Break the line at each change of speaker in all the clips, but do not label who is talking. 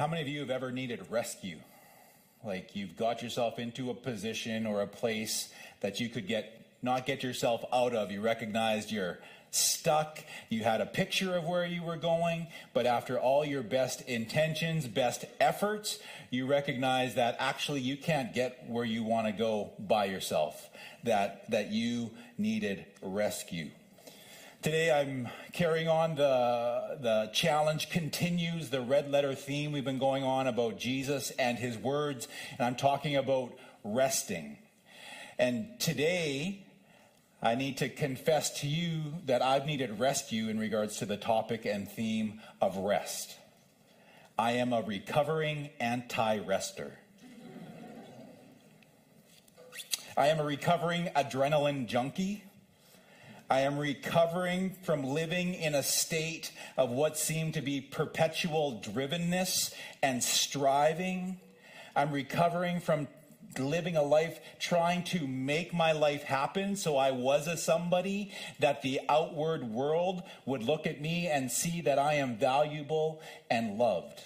How many of you have ever needed rescue? Like you've got yourself into a position or a place that you could get not get yourself out of. You recognized you're stuck. You had a picture of where you were going, but after all your best intentions, best efforts, you recognize that actually you can't get where you want to go by yourself. That that you needed rescue. Today I'm carrying on the, the challenge continues, the red letter theme we've been going on about Jesus and his words, and I'm talking about resting. And today I need to confess to you that I've needed rescue in regards to the topic and theme of rest. I am a recovering anti rester. I am a recovering adrenaline junkie. I am recovering from living in a state of what seemed to be perpetual drivenness and striving. I'm recovering from living a life trying to make my life happen so I was a somebody that the outward world would look at me and see that I am valuable and loved.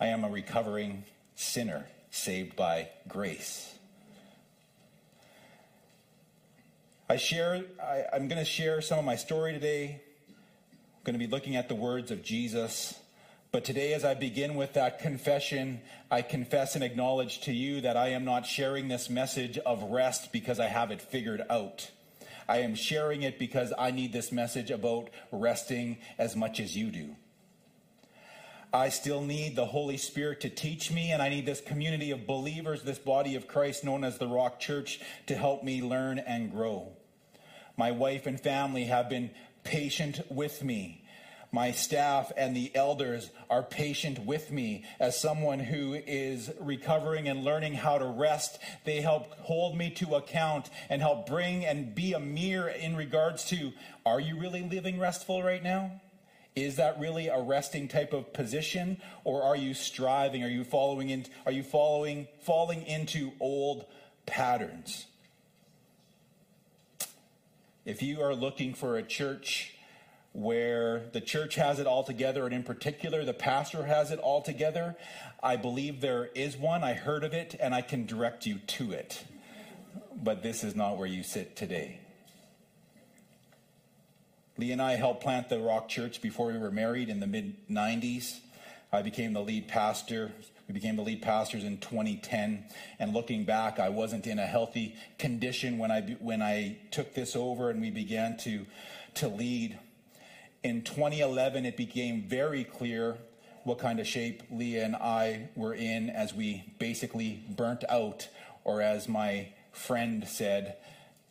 I am a recovering sinner saved by grace. I share, I, I'm going to share some of my story today. I'm going to be looking at the words of Jesus. But today, as I begin with that confession, I confess and acknowledge to you that I am not sharing this message of rest because I have it figured out. I am sharing it because I need this message about resting as much as you do. I still need the Holy Spirit to teach me, and I need this community of believers, this body of Christ known as the Rock Church, to help me learn and grow. My wife and family have been patient with me. My staff and the elders are patient with me as someone who is recovering and learning how to rest. They help hold me to account and help bring and be a mirror in regards to are you really living restful right now? Is that really a resting type of position or are you striving? Are you following in are you following falling into old patterns? If you are looking for a church where the church has it all together, and in particular, the pastor has it all together, I believe there is one. I heard of it, and I can direct you to it. But this is not where you sit today. Leah and I helped plant the Rock Church before we were married in the mid 90s. I became the lead pastor we became the lead pastors in 2010. And looking back, I wasn't in a healthy condition when I, when I took this over and we began to, to lead. In 2011, it became very clear what kind of shape Leah and I were in as we basically burnt out, or as my friend said,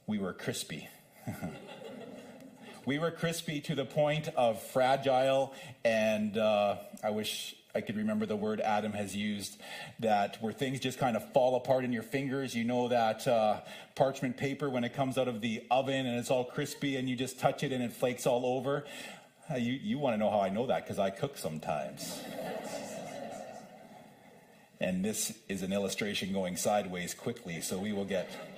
we were crispy. we were crispy to the point of fragile, and uh, I wish I could remember the word Adam has used that where things just kind of fall apart in your fingers. You know that uh, parchment paper when it comes out of the oven and it's all crispy and you just touch it and it flakes all over. Uh, you you want to know how I know that because I cook sometimes. and this is an illustration going sideways quickly, so we will get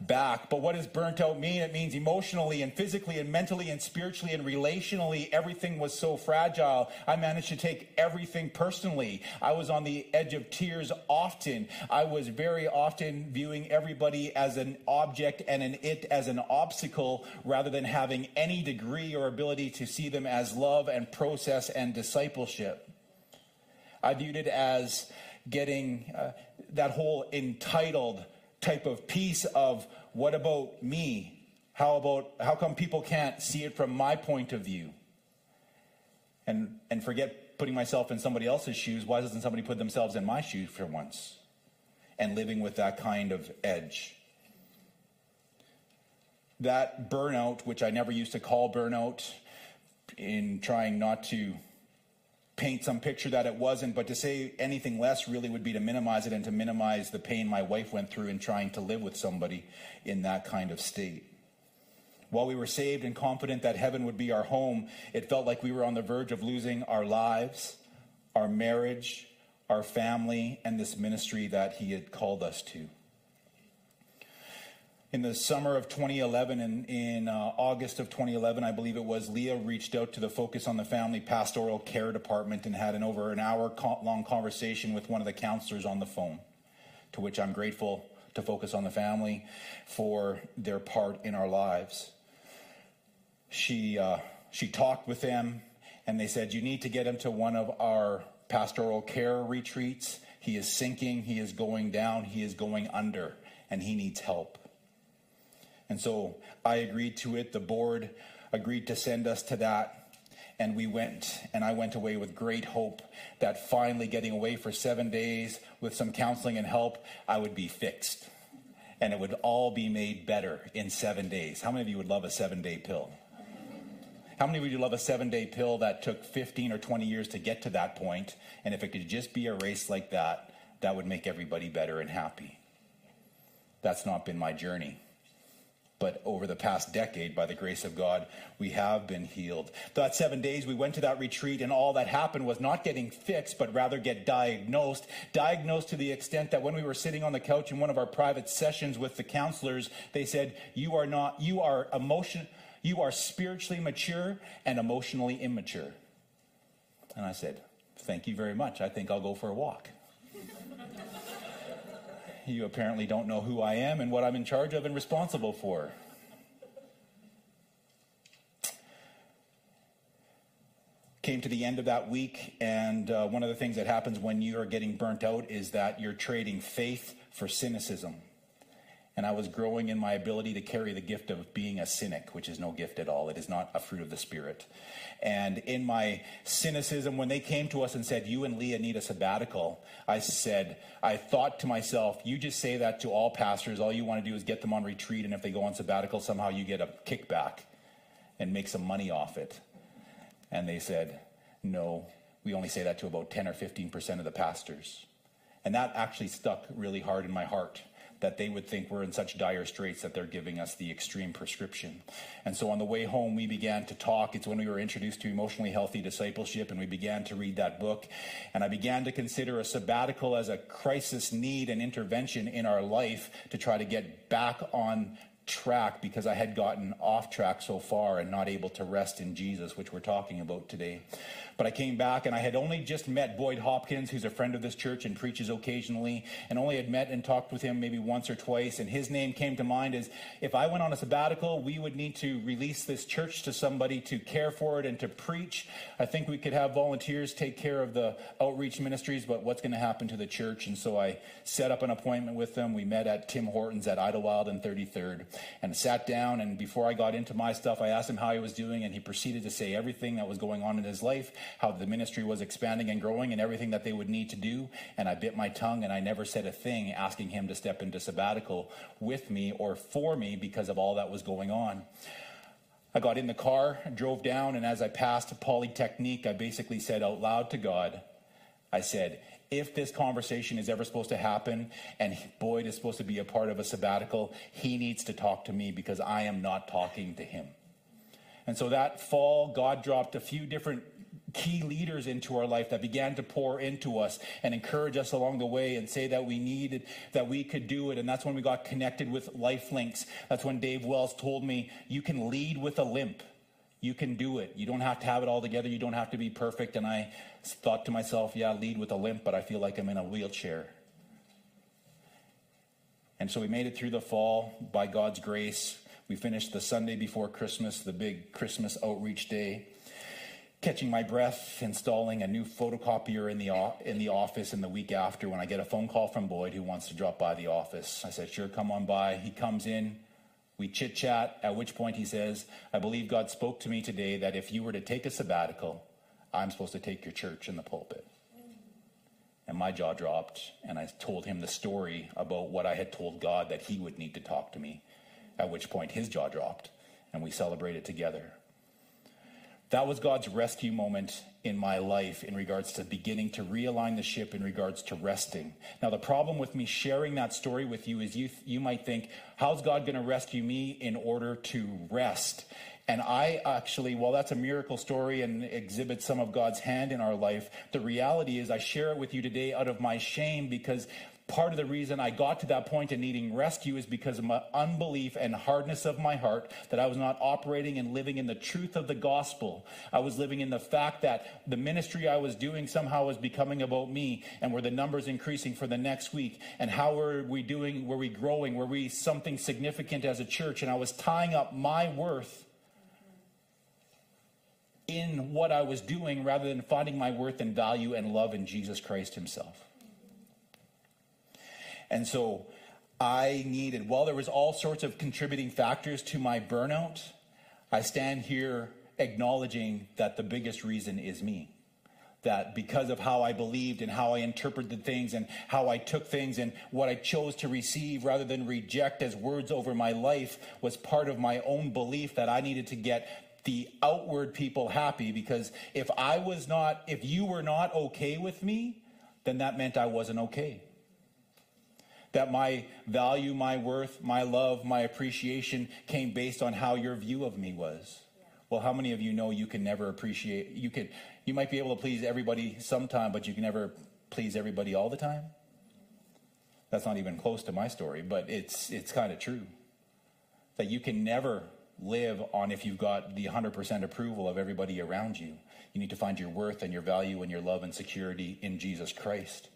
back. But what does burnt out mean? It means emotionally and physically and mentally and spiritually and relationally, everything was so fragile. I managed to take everything personally. I was on the edge of tears often. I was very often viewing everybody as an object and an it as an obstacle rather than having any degree or ability to see them as love and process and discipleship. I viewed it as getting uh, that whole entitled type of piece of what about me? How about how come people can't see it from my point of view? And and forget putting myself in somebody else's shoes. Why doesn't somebody put themselves in my shoes for once? And living with that kind of edge. That burnout, which I never used to call burnout, in trying not to paint some picture that it wasn't, but to say anything less really would be to minimize it and to minimize the pain my wife went through in trying to live with somebody in that kind of state. While we were saved and confident that heaven would be our home, it felt like we were on the verge of losing our lives, our marriage, our family, and this ministry that He had called us to. In the summer of 2011, in, in uh, August of 2011, I believe it was, Leah reached out to the Focus on the Family Pastoral Care Department and had an over an hour long conversation with one of the counselors on the phone, to which I'm grateful to Focus on the Family for their part in our lives. She, uh, she talked with them, and they said, You need to get him to one of our pastoral care retreats. He is sinking, he is going down, he is going under, and he needs help. And so I agreed to it. The board agreed to send us to that. And we went, and I went away with great hope that finally getting away for seven days with some counseling and help, I would be fixed. And it would all be made better in seven days. How many of you would love a seven day pill? How many of you love a seven day pill that took 15 or 20 years to get to that point? And if it could just be a race like that, that would make everybody better and happy. That's not been my journey. But over the past decade, by the grace of God, we have been healed. That seven days, we went to that retreat, and all that happened was not getting fixed, but rather get diagnosed. Diagnosed to the extent that when we were sitting on the couch in one of our private sessions with the counselors, they said, You are not, you are emotion, you are spiritually mature and emotionally immature. And I said, Thank you very much. I think I'll go for a walk. You apparently don't know who I am and what I'm in charge of and responsible for. Came to the end of that week, and uh, one of the things that happens when you are getting burnt out is that you're trading faith for cynicism and I was growing in my ability to carry the gift of being a cynic, which is no gift at all. It is not a fruit of the Spirit. And in my cynicism, when they came to us and said, You and Leah need a sabbatical, I said, I thought to myself, You just say that to all pastors. All you want to do is get them on retreat, and if they go on sabbatical, somehow you get a kickback and make some money off it. And they said, No, we only say that to about 10 or 15% of the pastors. And that actually stuck really hard in my heart that they would think we're in such dire straits that they're giving us the extreme prescription. And so on the way home, we began to talk. It's when we were introduced to emotionally healthy discipleship, and we began to read that book. And I began to consider a sabbatical as a crisis need and intervention in our life to try to get back on track because I had gotten off track so far and not able to rest in Jesus, which we're talking about today. But I came back and I had only just met Boyd Hopkins, who's a friend of this church and preaches occasionally, and only had met and talked with him maybe once or twice. And his name came to mind as if I went on a sabbatical, we would need to release this church to somebody to care for it and to preach. I think we could have volunteers take care of the outreach ministries, but what's going to happen to the church? And so I set up an appointment with them. We met at Tim Hortons at Idylwyld and 33rd and sat down. And before I got into my stuff, I asked him how he was doing, and he proceeded to say everything that was going on in his life how the ministry was expanding and growing and everything that they would need to do. And I bit my tongue and I never said a thing asking him to step into sabbatical with me or for me because of all that was going on. I got in the car, drove down, and as I passed Polytechnic, I basically said out loud to God, I said, if this conversation is ever supposed to happen and Boyd is supposed to be a part of a sabbatical, he needs to talk to me because I am not talking to him. And so that fall, God dropped a few different key leaders into our life that began to pour into us and encourage us along the way and say that we needed, that we could do it. And that's when we got connected with Life Links. That's when Dave Wells told me, you can lead with a limp. You can do it. You don't have to have it all together. You don't have to be perfect. And I thought to myself, yeah, lead with a limp, but I feel like I'm in a wheelchair. And so we made it through the fall by God's grace. We finished the Sunday before Christmas, the big Christmas outreach day catching my breath, installing a new photocopier in the, in the office in the week after when I get a phone call from Boyd who wants to drop by the office. I said, sure, come on by. He comes in. We chit chat, at which point he says, I believe God spoke to me today that if you were to take a sabbatical, I'm supposed to take your church in the pulpit. And my jaw dropped, and I told him the story about what I had told God that he would need to talk to me, at which point his jaw dropped, and we celebrated together. That was God's rescue moment in my life in regards to beginning to realign the ship in regards to resting. Now, the problem with me sharing that story with you is you, you might think, how's God going to rescue me in order to rest? And I actually, while that's a miracle story and exhibits some of God's hand in our life, the reality is I share it with you today out of my shame because part of the reason I got to that point in needing rescue is because of my unbelief and hardness of my heart that I was not operating and living in the truth of the gospel. I was living in the fact that the ministry I was doing somehow was becoming about me and were the numbers increasing for the next week and how were we doing, were we growing, were we something significant as a church and I was tying up my worth in what I was doing rather than finding my worth and value and love in Jesus Christ himself. And so I needed, while there was all sorts of contributing factors to my burnout, I stand here acknowledging that the biggest reason is me. That because of how I believed and how I interpreted things and how I took things and what I chose to receive rather than reject as words over my life was part of my own belief that I needed to get the outward people happy because if I was not, if you were not okay with me, then that meant I wasn't okay that my value, my worth, my love, my appreciation came based on how your view of me was. Well, how many of you know you can never appreciate you could you might be able to please everybody sometime, but you can never please everybody all the time? That's not even close to my story, but it's it's kind of true. That you can never live on if you've got the 100% approval of everybody around you. You need to find your worth and your value and your love and security in Jesus Christ.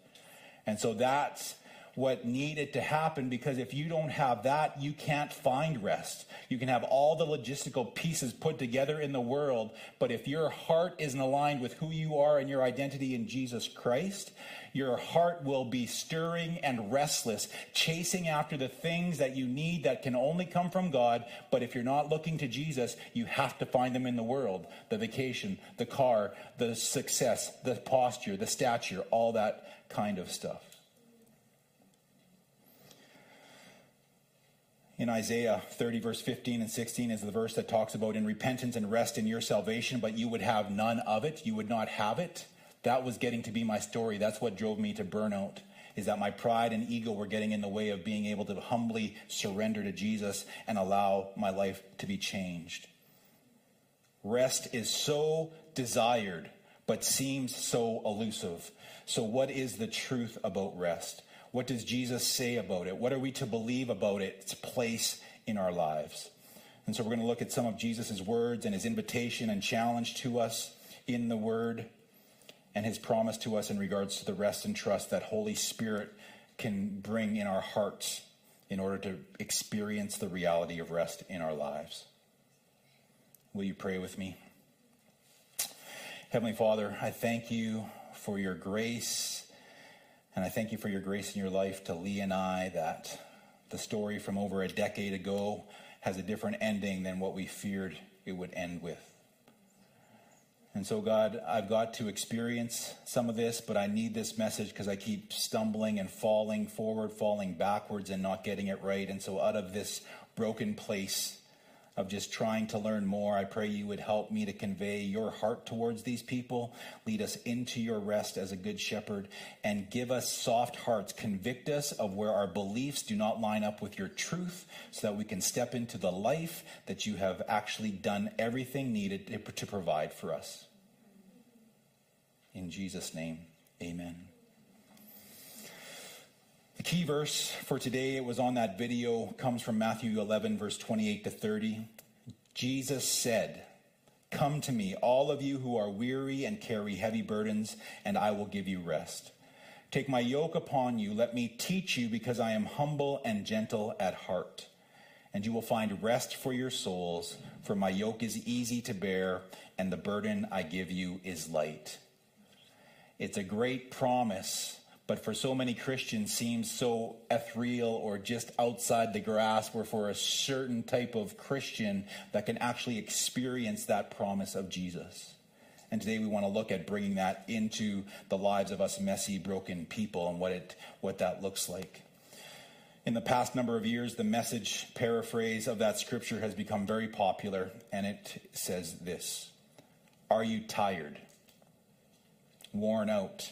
And so that's what needed to happen because if you don't have that, you can't find rest. You can have all the logistical pieces put together in the world, but if your heart isn't aligned with who you are and your identity in Jesus Christ, your heart will be stirring and restless, chasing after the things that you need that can only come from God. But if you're not looking to Jesus, you have to find them in the world the vacation, the car, the success, the posture, the stature, all that kind of stuff. In Isaiah 30, verse 15 and 16 is the verse that talks about in repentance and rest in your salvation, but you would have none of it. You would not have it. That was getting to be my story. That's what drove me to burnout, is that my pride and ego were getting in the way of being able to humbly surrender to Jesus and allow my life to be changed. Rest is so desired, but seems so elusive. So, what is the truth about rest? What does Jesus say about it? What are we to believe about it, its place in our lives? And so we're going to look at some of Jesus' words and his invitation and challenge to us in the word and his promise to us in regards to the rest and trust that Holy Spirit can bring in our hearts in order to experience the reality of rest in our lives. Will you pray with me? Heavenly Father, I thank you for your grace and I thank you for your grace in your life to Leah and I that the story from over a decade ago has a different ending than what we feared it would end with. And so, God, I've got to experience some of this, but I need this message because I keep stumbling and falling forward, falling backwards, and not getting it right. And so, out of this broken place, of just trying to learn more. I pray you would help me to convey your heart towards these people, lead us into your rest as a good shepherd, and give us soft hearts. Convict us of where our beliefs do not line up with your truth so that we can step into the life that you have actually done everything needed to provide for us. In Jesus' name, amen. The key verse for today, it was on that video, comes from Matthew 11, verse 28 to 30. Jesus said, Come to me, all of you who are weary and carry heavy burdens, and I will give you rest. Take my yoke upon you. Let me teach you, because I am humble and gentle at heart. And you will find rest for your souls, for my yoke is easy to bear, and the burden I give you is light. It's a great promise but for so many Christians seems so ethereal or just outside the grasp or for a certain type of Christian that can actually experience that promise of Jesus. And today we want to look at bringing that into the lives of us messy, broken people and what it what that looks like. In the past number of years, the message paraphrase of that scripture has become very popular, and it says this Are you tired? Worn out?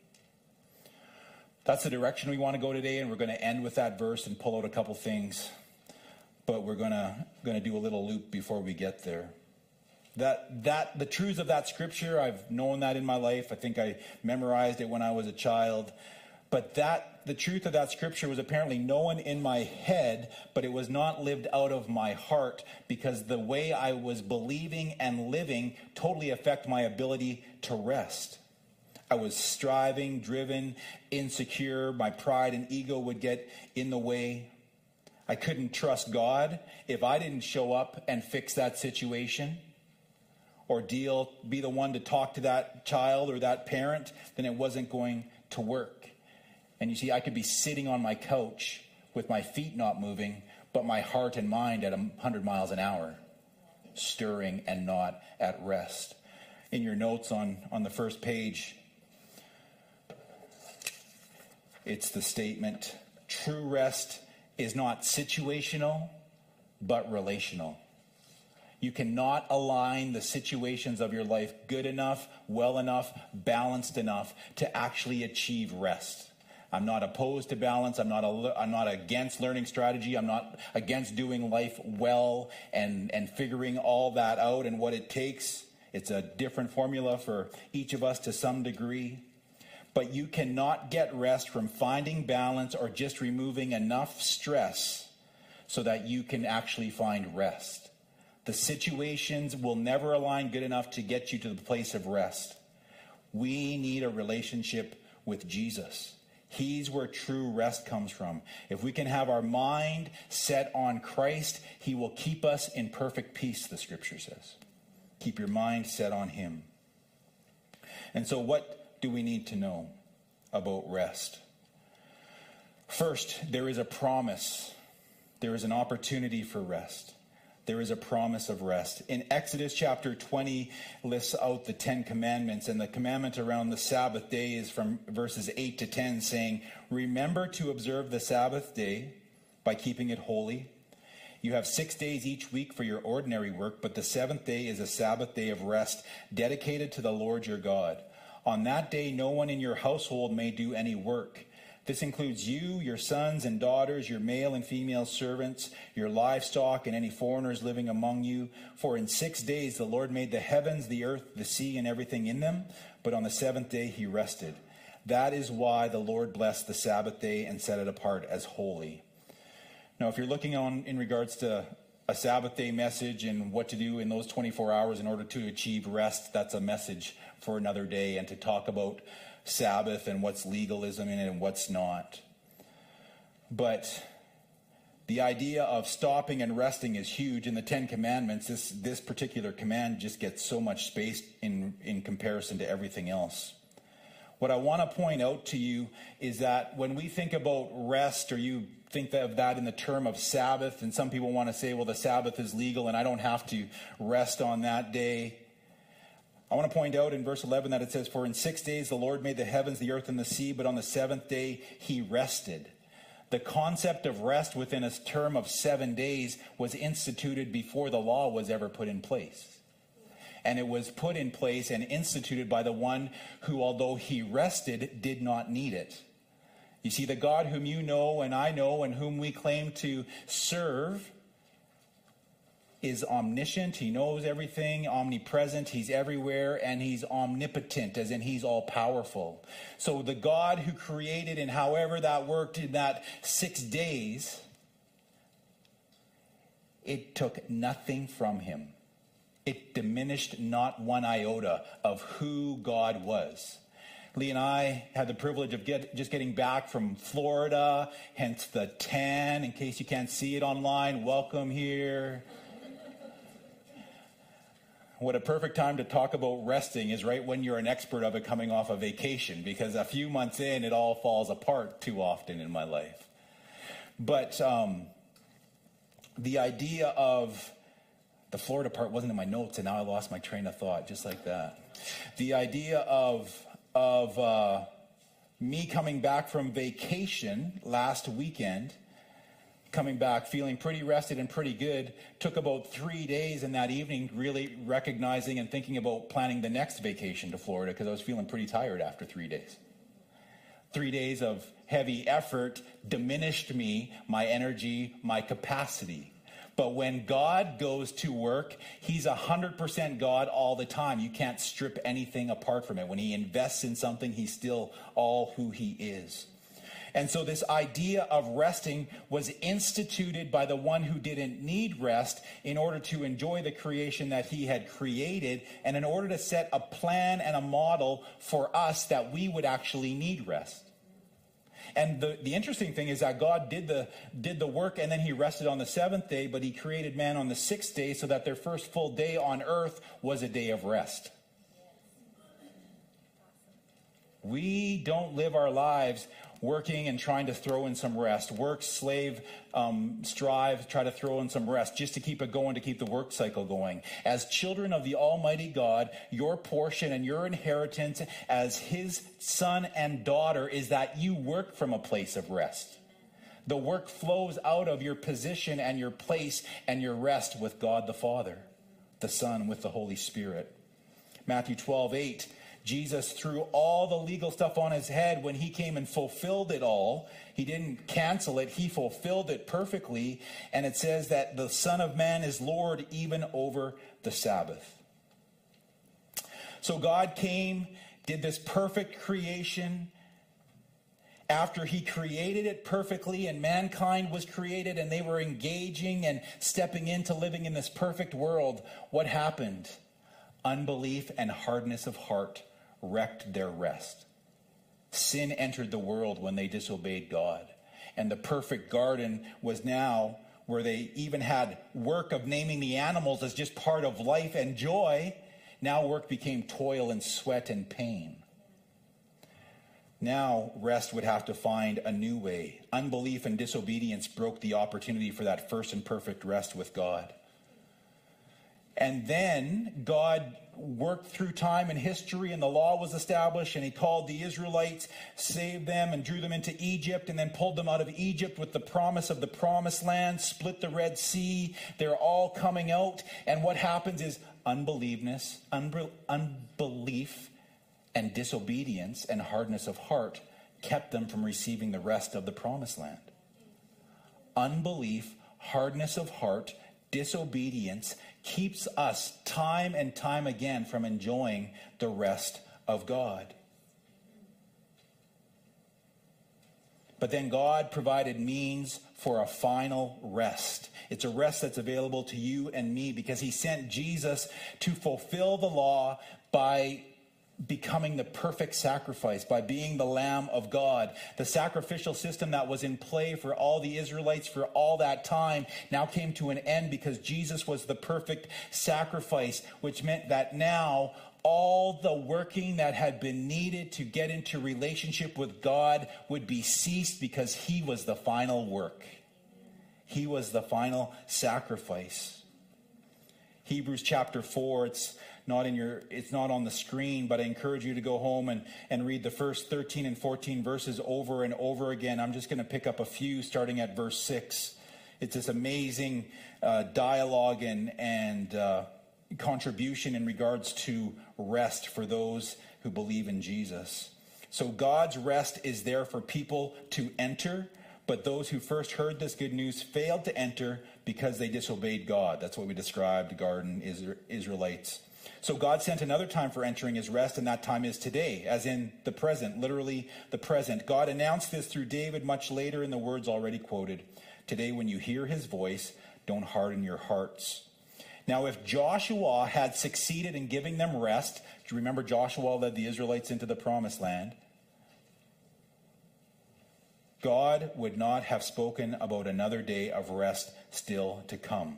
That's the direction we want to go today, and we're going to end with that verse and pull out a couple things. But we're going to, going to do a little loop before we get there. That, that, the truths of that scripture, I've known that in my life. I think I memorized it when I was a child. But that, the truth of that scripture was apparently known in my head, but it was not lived out of my heart because the way I was believing and living totally affect my ability to rest. I was striving, driven, insecure. My pride and ego would get in the way. I couldn't trust God if I didn't show up and fix that situation or deal, be the one to talk to that child or that parent, then it wasn't going to work. And you see, I could be sitting on my couch with my feet not moving, but my heart and mind at 100 miles an hour, stirring and not at rest. In your notes on, on the first page, it's the statement true rest is not situational, but relational. You cannot align the situations of your life good enough, well enough, balanced enough to actually achieve rest. I'm not opposed to balance. I'm not, a, I'm not against learning strategy. I'm not against doing life well and, and figuring all that out and what it takes. It's a different formula for each of us to some degree. But you cannot get rest from finding balance or just removing enough stress so that you can actually find rest. The situations will never align good enough to get you to the place of rest. We need a relationship with Jesus. He's where true rest comes from. If we can have our mind set on Christ, He will keep us in perfect peace, the scripture says. Keep your mind set on Him. And so, what do we need to know about rest? First, there is a promise, there is an opportunity for rest there is a promise of rest. In Exodus chapter 20 lists out the 10 commandments and the commandment around the Sabbath day is from verses 8 to 10 saying, "Remember to observe the Sabbath day by keeping it holy. You have 6 days each week for your ordinary work, but the seventh day is a Sabbath day of rest dedicated to the Lord your God. On that day no one in your household may do any work." This includes you, your sons and daughters, your male and female servants, your livestock, and any foreigners living among you. For in six days the Lord made the heavens, the earth, the sea, and everything in them, but on the seventh day he rested. That is why the Lord blessed the Sabbath day and set it apart as holy. Now, if you're looking on in regards to a Sabbath day message and what to do in those 24 hours in order to achieve rest, that's a message for another day. And to talk about Sabbath and what's legalism in it and what's not. But the idea of stopping and resting is huge in the Ten Commandments. This, this particular command just gets so much space in, in comparison to everything else. What I want to point out to you is that when we think about rest, or you think of that in the term of Sabbath, and some people want to say, well, the Sabbath is legal and I don't have to rest on that day. I want to point out in verse 11 that it says, For in six days the Lord made the heavens, the earth, and the sea, but on the seventh day he rested. The concept of rest within a term of seven days was instituted before the law was ever put in place. And it was put in place and instituted by the one who, although he rested, did not need it. You see, the God whom you know and I know and whom we claim to serve is omniscient. He knows everything, omnipresent. He's everywhere, and he's omnipotent, as in he's all powerful. So the God who created and however that worked in that six days, it took nothing from him. It diminished not one iota of who God was. Leah and I had the privilege of get, just getting back from Florida, hence the tan. In case you can't see it online, welcome here what a perfect time to talk about resting is right when you're an expert of it coming off a vacation because a few months in it all falls apart too often in my life but um, the idea of the florida part wasn't in my notes and now i lost my train of thought just like that the idea of of uh, me coming back from vacation last weekend, coming back feeling pretty rested and pretty good, took about three days in that evening really recognizing and thinking about planning the next vacation to Florida because I was feeling pretty tired after three days. Three days of heavy effort diminished me, my energy, my capacity. But when God goes to work, He's 100% God all the time. You can't strip anything apart from it. When He invests in something, He's still all who He is. And so, this idea of resting was instituted by the one who didn't need rest in order to enjoy the creation that he had created, and in order to set a plan and a model for us that we would actually need rest. And the, the interesting thing is that God did the, did the work and then he rested on the seventh day, but he created man on the sixth day so that their first full day on earth was a day of rest. We don't live our lives working and trying to throw in some rest. Work, slave, um, strive, try to throw in some rest just to keep it going, to keep the work cycle going. As children of the Almighty God, your portion and your inheritance as His son and daughter is that you work from a place of rest. The work flows out of your position and your place and your rest with God the Father, the Son, with the Holy Spirit. Matthew 12, 8 Jesus threw all the legal stuff on his head when he came and fulfilled it all. He didn't cancel it, he fulfilled it perfectly. And it says that the Son of Man is Lord even over the Sabbath. So God came, did this perfect creation. After he created it perfectly and mankind was created and they were engaging and stepping into living in this perfect world, what happened? Unbelief and hardness of heart wrecked their rest. Sin entered the world when they disobeyed God. And the perfect garden was now where they even had work of naming the animals as just part of life and joy. Now work became toil and sweat and pain. Now rest would have to find a new way. Unbelief and disobedience broke the opportunity for that first and perfect rest with God. And then God worked through time and history, and the law was established, and he called the Israelites, saved them, and drew them into Egypt, and then pulled them out of Egypt with the promise of the promised land, split the Red Sea. They're all coming out, and what happens is unbeliefness, unbelief, and disobedience and hardness of heart kept them from receiving the rest of the promised land. Unbelief, hardness of heart, disobedience, keeps us time and time again from enjoying the rest of God. But then God provided means for a final rest. It's a rest that's available to you and me because He sent Jesus to fulfill the law by becoming the perfect sacrifice by being the Lamb of God. The sacrificial system that was in play for all the Israelites for all that time now came to an end because Jesus was the perfect sacrifice, which meant that now all the working that had been needed to get into relationship with God would be ceased because he was the final work. He was the final sacrifice. Hebrews chapter 4, it's not in your it's not on the screen but i encourage you to go home and, and read the first 13 and 14 verses over and over again i'm just going to pick up a few starting at verse 6 it's this amazing uh, dialogue and, and uh, contribution in regards to rest for those who believe in jesus so god's rest is there for people to enter but those who first heard this good news failed to enter because they disobeyed God. That's what we described garden Israelites. So God sent another time for entering his rest, and that time is today, as in the present, literally the present. God announced this through David much later in the words already quoted. Today, when you hear his voice, don't harden your hearts. Now, if Joshua had succeeded in giving them rest, do you remember Joshua led the Israelites into the promised land? God would not have spoken about another day of rest still to come.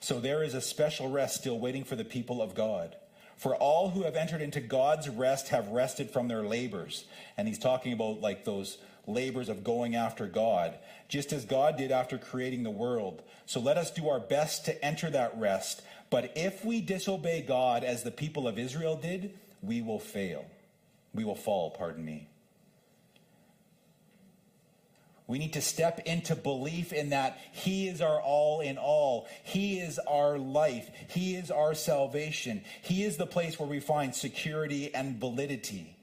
So there is a special rest still waiting for the people of God. For all who have entered into God's rest have rested from their labors. And he's talking about like those labors of going after God, just as God did after creating the world. So let us do our best to enter that rest. But if we disobey God as the people of Israel did, we will fail. We will fall, pardon me. We need to step into belief in that He is our all in all. He is our life. He is our salvation. He is the place where we find security and validity.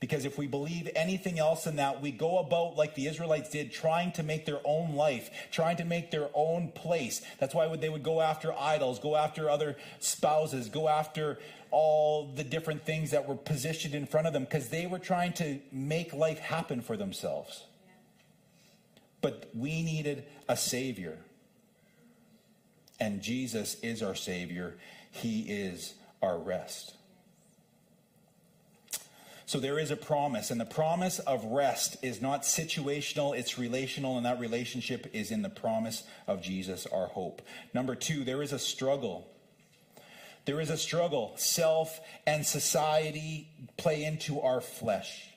Because if we believe anything else in that, we go about like the Israelites did, trying to make their own life, trying to make their own place. That's why they would go after idols, go after other spouses, go after all the different things that were positioned in front of them because they were trying to make life happen for themselves. But we needed a Savior. And Jesus is our Savior, He is our rest. So there is a promise, and the promise of rest is not situational, it's relational, and that relationship is in the promise of Jesus, our hope. Number two, there is a struggle there is a struggle. Self and society play into our flesh.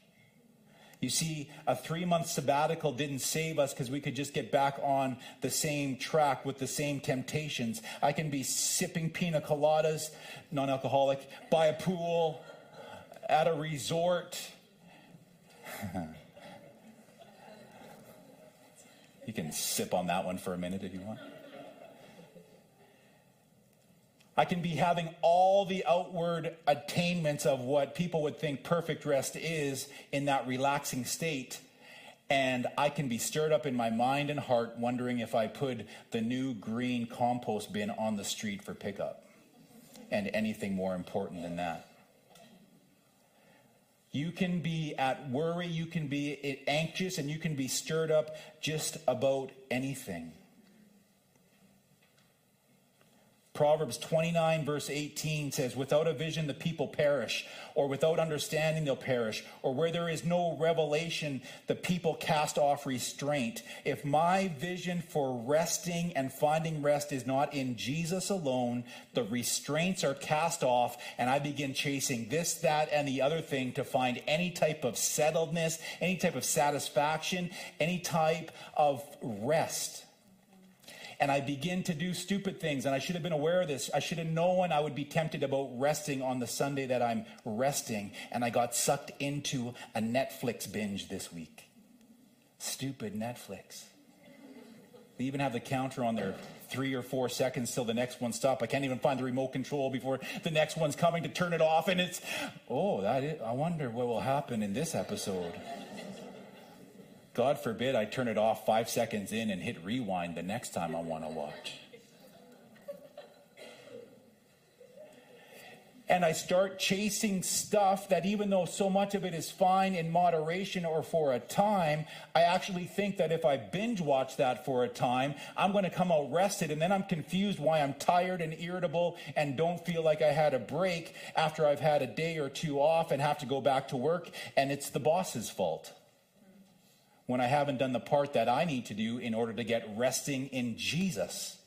You see, a three month sabbatical didn't save us because we could just get back on the same track with the same temptations. I can be sipping pina coladas, non alcoholic, by a pool, at a resort. you can sip on that one for a minute if you want. I can be having all the outward attainments of what people would think perfect rest is in that relaxing state. And I can be stirred up in my mind and heart, wondering if I put the new green compost bin on the street for pickup. And anything more important than that. You can be at worry, you can be anxious, and you can be stirred up just about anything. Proverbs 29, verse 18 says, Without a vision, the people perish, or without understanding, they'll perish, or where there is no revelation, the people cast off restraint. If my vision for resting and finding rest is not in Jesus alone, the restraints are cast off, and I begin chasing this, that, and the other thing to find any type of settledness, any type of satisfaction, any type of rest and I begin to do stupid things. And I should have been aware of this. I should have known I would be tempted about resting on the Sunday that I'm resting. And I got sucked into a Netflix binge this week. Stupid Netflix. They even have the counter on there three or four seconds till the next one stops. I can't even find the remote control before the next one's coming to turn it off. And it's, oh, that is, I wonder what will happen in this episode. God forbid I turn it off five seconds in and hit rewind the next time I want to watch. And I start chasing stuff that, even though so much of it is fine in moderation or for a time, I actually think that if I binge watch that for a time, I'm going to come out rested. And then I'm confused why I'm tired and irritable and don't feel like I had a break after I've had a day or two off and have to go back to work. And it's the boss's fault when I haven't done the part that I need to do in order to get resting in Jesus.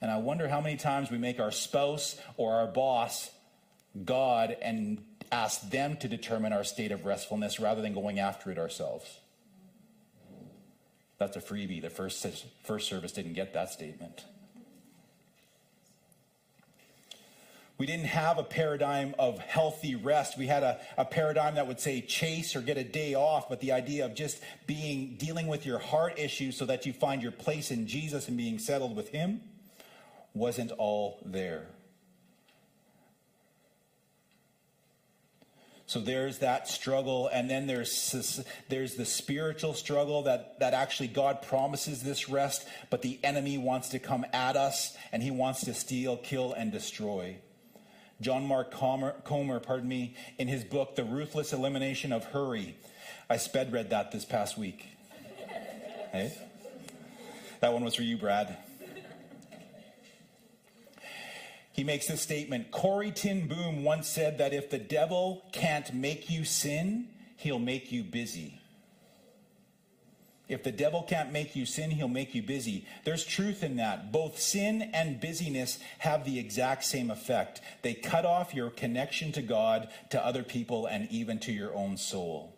And I wonder how many times we make our spouse or our boss God and ask them to determine our state of restfulness rather than going after it ourselves. That's a freebie. The first, first service didn't get that statement. We didn't have a paradigm of healthy rest. We had a, a paradigm that would say chase or get a day off, but the idea of just being, dealing with your heart issues so that you find your place in Jesus and being settled with Him wasn't all there. So there's that struggle, and then there's there's the spiritual struggle that that actually God promises this rest, but the enemy wants to come at us, and he wants to steal, kill, and destroy. John Mark Comer, Comer, pardon me, in his book, The Ruthless Elimination of Hurry. I sped read that this past week. hey? That one was for you, Brad. He makes this statement Corrie ten Boom once said that if the devil can't make you sin, he'll make you busy. If the devil can't make you sin, he'll make you busy. There's truth in that. Both sin and busyness have the exact same effect. They cut off your connection to God, to other people, and even to your own soul.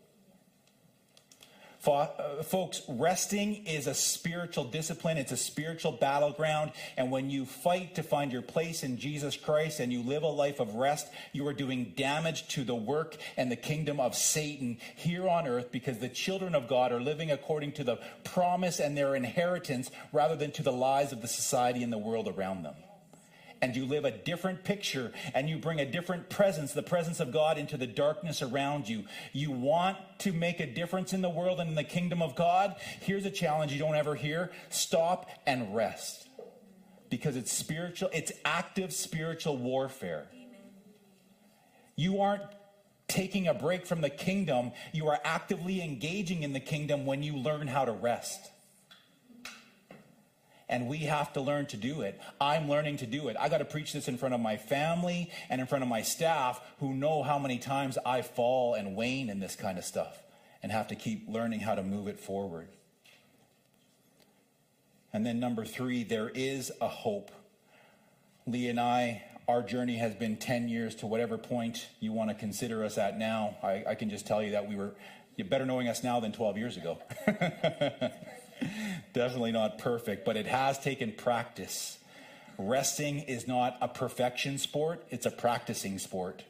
Uh, folks, resting is a spiritual discipline. It's a spiritual battleground. And when you fight to find your place in Jesus Christ and you live a life of rest, you are doing damage to the work and the kingdom of Satan here on earth because the children of God are living according to the promise and their inheritance rather than to the lies of the society and the world around them and you live a different picture and you bring a different presence, the presence of God, into the darkness around you. You want to make a difference in the world and in the kingdom of God? Here's a challenge you don't ever hear stop and rest. Because it's spiritual, it's active spiritual warfare. You aren't taking a break from the kingdom, you are actively engaging in the kingdom when you learn how to rest and we have to learn to do it. I'm learning to do it. I got to preach this in front of my family and in front of my staff who know how many times I fall and wane in this kind of stuff and have to keep learning how to move it forward. And then, number three, there is a hope. Leah and I, our journey has been 10 years to whatever point you want to consider us at now. I, I can just tell you that we were better knowing us now than 12 years ago. Definitely not perfect, but it has taken practice. Resting is not a perfection sport, it's a practicing sport.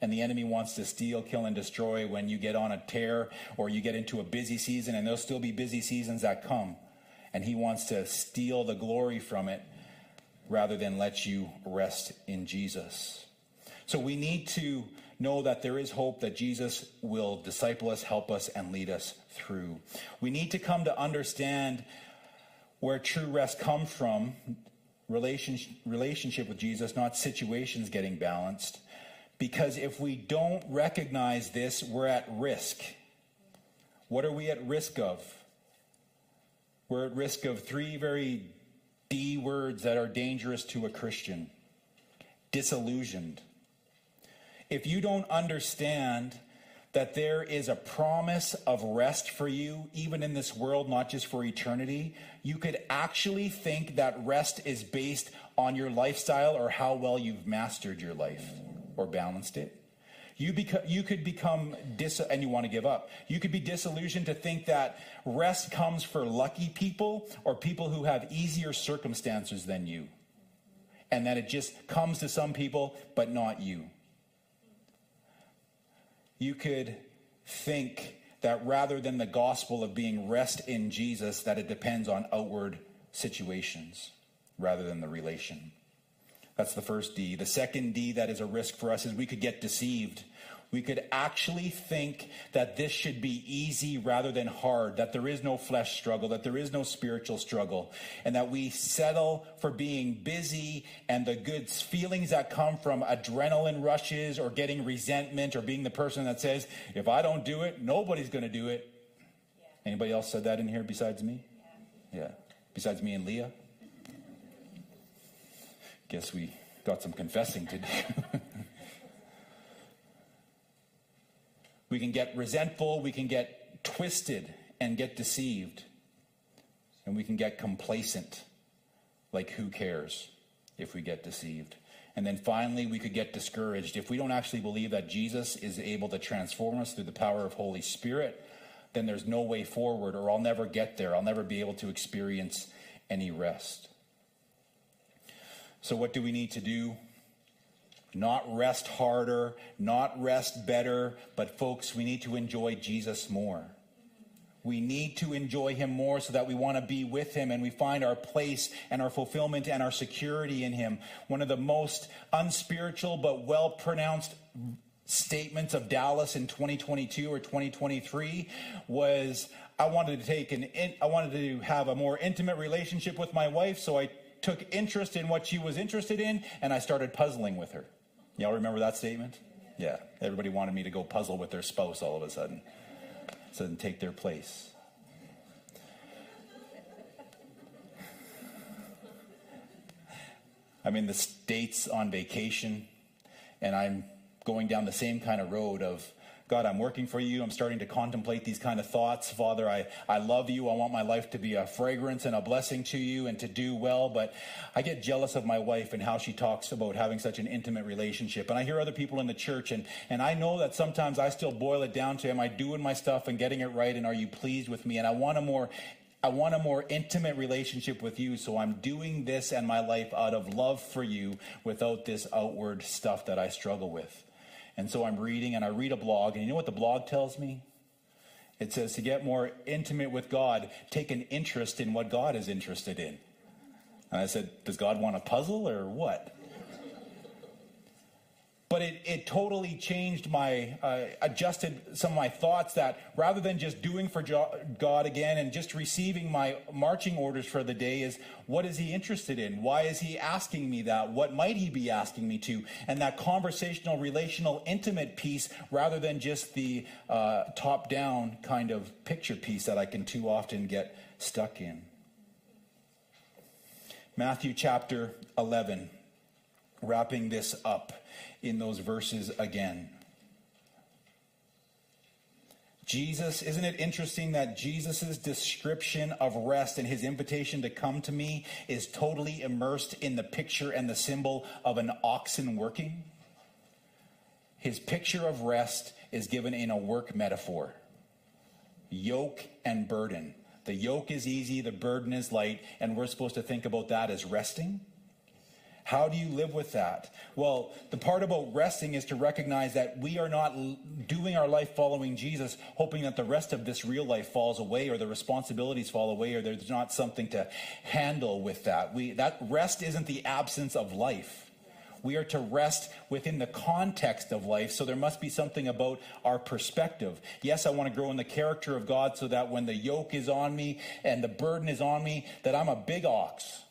And the enemy wants to steal, kill, and destroy when you get on a tear or you get into a busy season, and there'll still be busy seasons that come. And he wants to steal the glory from it rather than let you rest in Jesus. So we need to know that there is hope that Jesus will disciple us, help us, and lead us through. We need to come to understand where true rest comes from relationship, relationship with Jesus, not situations getting balanced. Because if we don't recognize this, we're at risk. What are we at risk of? We're at risk of three very D words that are dangerous to a Christian disillusioned, if you don't understand that there is a promise of rest for you, even in this world, not just for eternity, you could actually think that rest is based on your lifestyle or how well you've mastered your life or balanced it. You, beca- you could become dis- and you want to give up. You could be disillusioned to think that rest comes for lucky people or people who have easier circumstances than you. And that it just comes to some people, but not you you could think that rather than the gospel of being rest in Jesus, that it depends on outward situations rather than the relation. That's the first D. The second D that is a risk for us is we could get deceived we could actually think that this should be easy rather than hard, that there is no flesh struggle, that there is no spiritual struggle, and that we settle for being busy and the good feelings that come from adrenaline rushes or getting resentment or being the person that says, if I don't do it, nobody's going to do it. Yeah. Anybody else said that in here besides me? Yeah. yeah. Besides me and Leah? Guess we got some confessing to do. We can get resentful, we can get twisted and get deceived, and we can get complacent, like who cares if we get deceived. And then finally, we could get discouraged. If we don't actually believe that Jesus is able to transform us through the power of Holy Spirit, then there's no way forward, or I'll never get there. I'll never be able to experience any rest. So, what do we need to do? Not rest harder, not rest better, but folks, we need to enjoy Jesus more. We need to enjoy him more so that we want to be with him and we find our place and our fulfillment and our security in him. One of the most unspiritual but well pronounced statements of Dallas in 2022 or 2023 was I wanted to take an I wanted to have a more intimate relationship with my wife so I took interest in what she was interested in and I started puzzling with her. Y'all remember that statement? Yeah. Everybody wanted me to go puzzle with their spouse all of a sudden. So then take their place. I'm in the States on vacation, and I'm going down the same kind of road of God, I'm working for you. I'm starting to contemplate these kind of thoughts. Father, I, I love you. I want my life to be a fragrance and a blessing to you and to do well. But I get jealous of my wife and how she talks about having such an intimate relationship. And I hear other people in the church, and, and I know that sometimes I still boil it down to, am I doing my stuff and getting it right? And are you pleased with me? And I want a more I want a more intimate relationship with you, so I'm doing this and my life out of love for you without this outward stuff that I struggle with. And so I'm reading and I read a blog, and you know what the blog tells me? It says to get more intimate with God, take an interest in what God is interested in. And I said, Does God want a puzzle or what? But it, it totally changed my, uh, adjusted some of my thoughts that rather than just doing for God again and just receiving my marching orders for the day, is what is He interested in? Why is He asking me that? What might He be asking me to? And that conversational, relational, intimate piece rather than just the uh, top down kind of picture piece that I can too often get stuck in. Matthew chapter 11, wrapping this up in those verses again. Jesus, isn't it interesting that Jesus' description of rest and his invitation to come to me is totally immersed in the picture and the symbol of an oxen working? His picture of rest is given in a work metaphor yoke and burden. The yoke is easy, the burden is light, and we're supposed to think about that as resting. How do you live with that? Well, the part about resting is to recognize that we are not doing our life following Jesus, hoping that the rest of this real life falls away or the responsibilities fall away or there's not something to handle with that. We, that rest isn't the absence of life. We are to rest within the context of life, so there must be something about our perspective. Yes, I want to grow in the character of God so that when the yoke is on me and the burden is on me, that I'm a big ox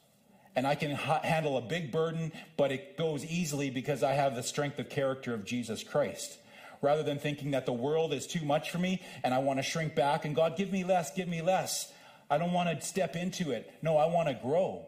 and I can ha- handle a big burden, but it goes easily because I have the strength of character of Jesus Christ. Rather than thinking that the world is too much for me and I want to shrink back and God, give me less, give me less. I don't want to step into it. No, I want to grow.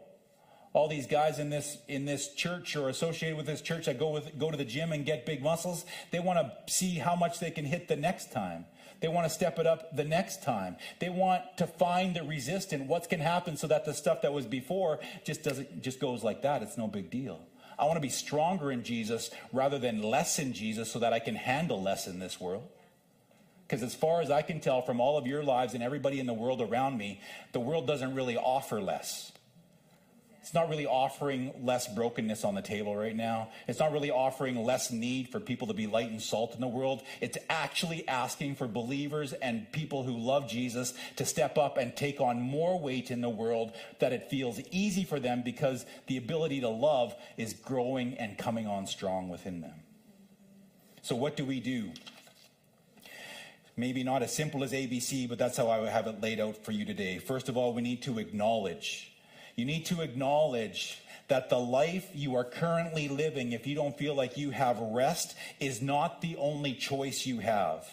All these guys in this in this church or associated with this church that go with go to the gym and get big muscles, they want to see how much they can hit the next time. They want to step it up the next time. They want to find the resistant, what's can happen so that the stuff that was before just doesn't just goes like that. It's no big deal. I want to be stronger in Jesus rather than less in Jesus so that I can handle less in this world. Because as far as I can tell from all of your lives and everybody in the world around me, the world doesn't really offer less. It's not really offering less brokenness on the table right now. It's not really offering less need for people to be light and salt in the world. It's actually asking for believers and people who love Jesus to step up and take on more weight in the world that it feels easy for them because the ability to love is growing and coming on strong within them. So, what do we do? Maybe not as simple as ABC, but that's how I would have it laid out for you today. First of all, we need to acknowledge you need to acknowledge that the life you are currently living, if you don't feel like you have rest, is not the only choice you have.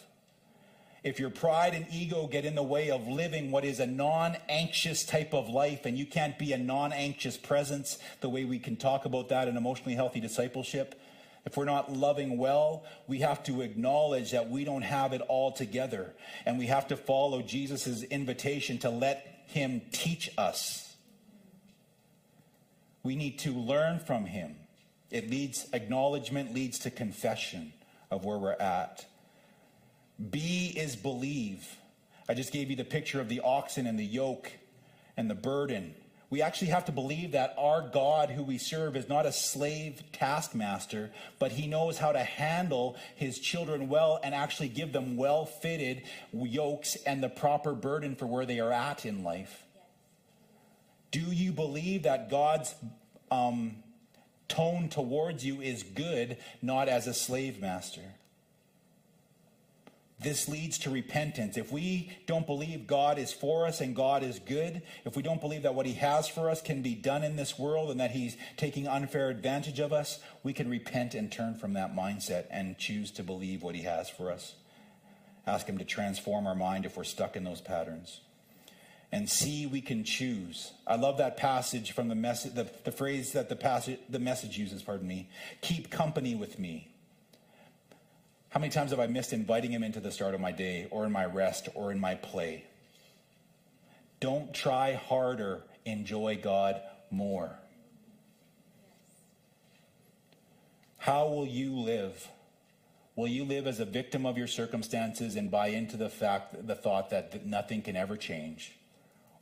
If your pride and ego get in the way of living what is a non anxious type of life, and you can't be a non anxious presence the way we can talk about that in emotionally healthy discipleship, if we're not loving well, we have to acknowledge that we don't have it all together. And we have to follow Jesus' invitation to let him teach us. We need to learn from him. It leads, acknowledgement leads to confession of where we're at. B is believe. I just gave you the picture of the oxen and the yoke and the burden. We actually have to believe that our God, who we serve, is not a slave taskmaster, but he knows how to handle his children well and actually give them well fitted yokes and the proper burden for where they are at in life. Do you believe that God's um, tone towards you is good, not as a slave master? This leads to repentance. If we don't believe God is for us and God is good, if we don't believe that what He has for us can be done in this world and that He's taking unfair advantage of us, we can repent and turn from that mindset and choose to believe what He has for us. Ask Him to transform our mind if we're stuck in those patterns and see we can choose. I love that passage from the message, the, the phrase that the passage, the message uses, pardon me. Keep company with me. How many times have I missed inviting him into the start of my day or in my rest or in my play? Don't try harder, enjoy God more. How will you live? Will you live as a victim of your circumstances and buy into the fact the thought that nothing can ever change?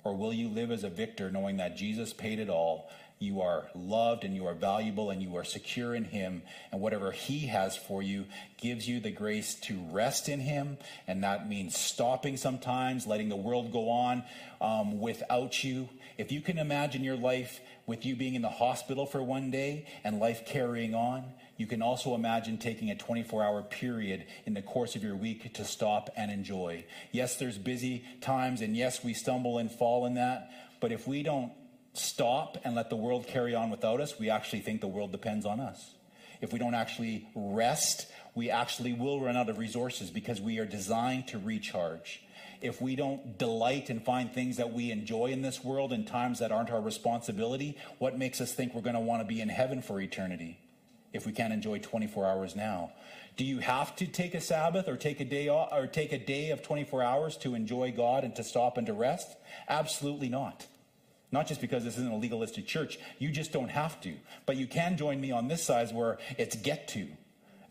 Or will you live as a victor knowing that Jesus paid it all you are loved and you are valuable and you are secure in Him. And whatever He has for you gives you the grace to rest in Him. And that means stopping sometimes, letting the world go on um, without you. If you can imagine your life with you being in the hospital for one day and life carrying on, you can also imagine taking a 24 hour period in the course of your week to stop and enjoy. Yes, there's busy times, and yes, we stumble and fall in that. But if we don't stop and let the world carry on without us, we actually think the world depends on us. If we don't actually rest, we actually will run out of resources because we are designed to recharge. If we don't delight and find things that we enjoy in this world in times that aren't our responsibility, what makes us think we're going to want to be in heaven for eternity if we can't enjoy 24 hours now? Do you have to take a Sabbath or take a day off, or take a day of 24 hours to enjoy God and to stop and to rest? Absolutely not. Not just because this isn't a legalistic church. You just don't have to. But you can join me on this side where it's get to.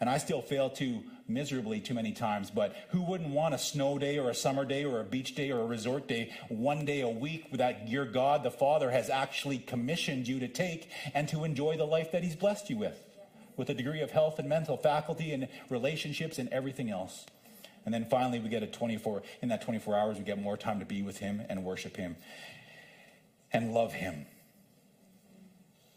And I still fail to miserably too many times. But who wouldn't want a snow day or a summer day or a beach day or a resort day one day a week that your God, the Father, has actually commissioned you to take and to enjoy the life that He's blessed you with? With a degree of health and mental faculty and relationships and everything else. And then finally, we get a 24, in that 24 hours, we get more time to be with Him and worship Him and love Him.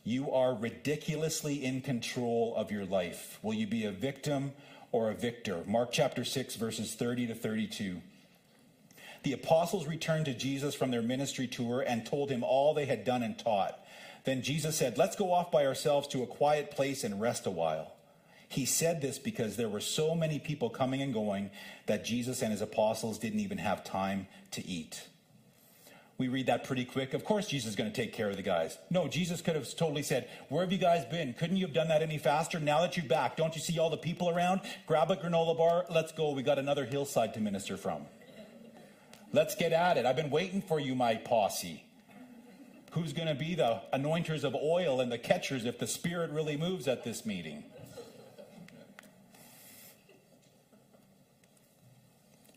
You are ridiculously in control of your life. Will you be a victim or a victor? Mark chapter 6, verses 30 to 32. The apostles returned to Jesus from their ministry tour and told him all they had done and taught. Then Jesus said, Let's go off by ourselves to a quiet place and rest a while. He said this because there were so many people coming and going that Jesus and his apostles didn't even have time to eat we read that pretty quick. Of course, Jesus is going to take care of the guys. No, Jesus could have totally said, Where have you guys been? Couldn't you have done that any faster? Now that you're back, don't you see all the people around? Grab a granola bar. Let's go. We got another hillside to minister from. Let's get at it. I've been waiting for you, my posse. Who's going to be the anointers of oil and the catchers if the Spirit really moves at this meeting?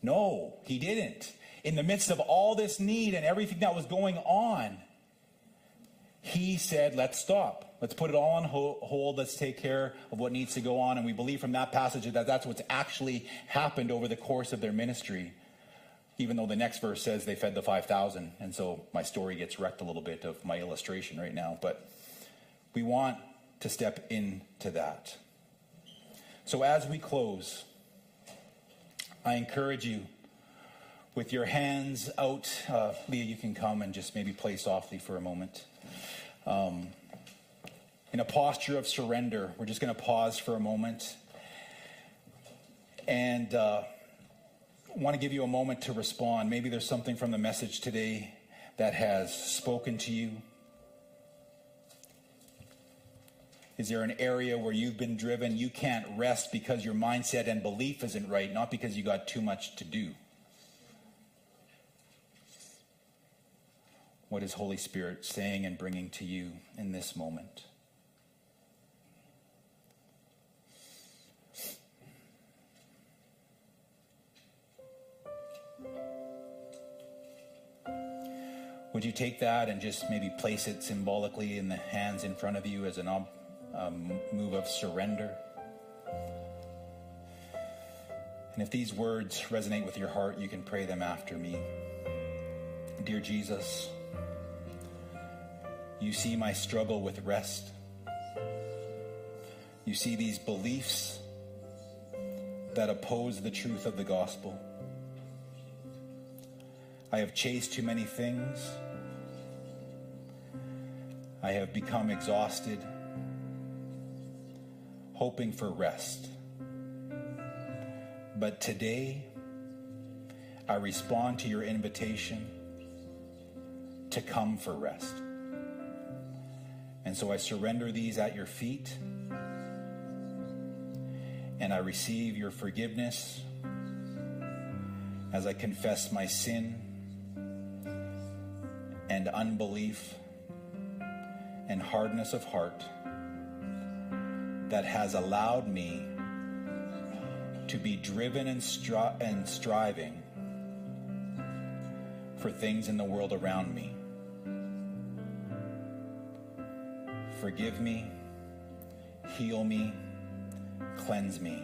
No, he didn't in the midst of all this need and everything that was going on, he said, let's stop. Let's put it all on hold. Let's take care of what needs to go on. And we believe from that passage that that's what's actually happened over the course of their ministry. Even though the next verse says they fed the 5,000. And so my story gets wrecked a little bit of my illustration right now. But we want to step into that. So as we close, I encourage you with your hands out. Uh, Leah, you can come and just maybe play softly for a moment. Um, in a posture of surrender, we're just going to pause for a moment. And uh, want to give you a moment to respond. Maybe there's something from the message today that has spoken to you. Is there an area where you've been driven? You can't rest because your mindset and belief isn't right, not because you got too much to do. What is Holy Spirit saying and bringing to you in this moment? Would you take that and just maybe place it symbolically in the hands in front of you as a um, move of surrender? And if these words resonate with your heart, you can pray them after me. Dear Jesus, you see my struggle with rest. You see these beliefs that oppose the truth of the gospel. I have chased too many things. I have become exhausted, hoping for rest. But today, I respond to your invitation to come for rest. And so I surrender these at your feet. And I receive your forgiveness as I confess my sin and unbelief and hardness of heart that has allowed me to be driven and, stri- and striving for things in the world around me. Forgive me, heal me, cleanse me.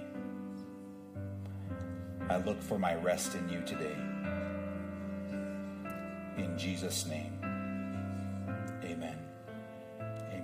I look for my rest in you today. In Jesus' name.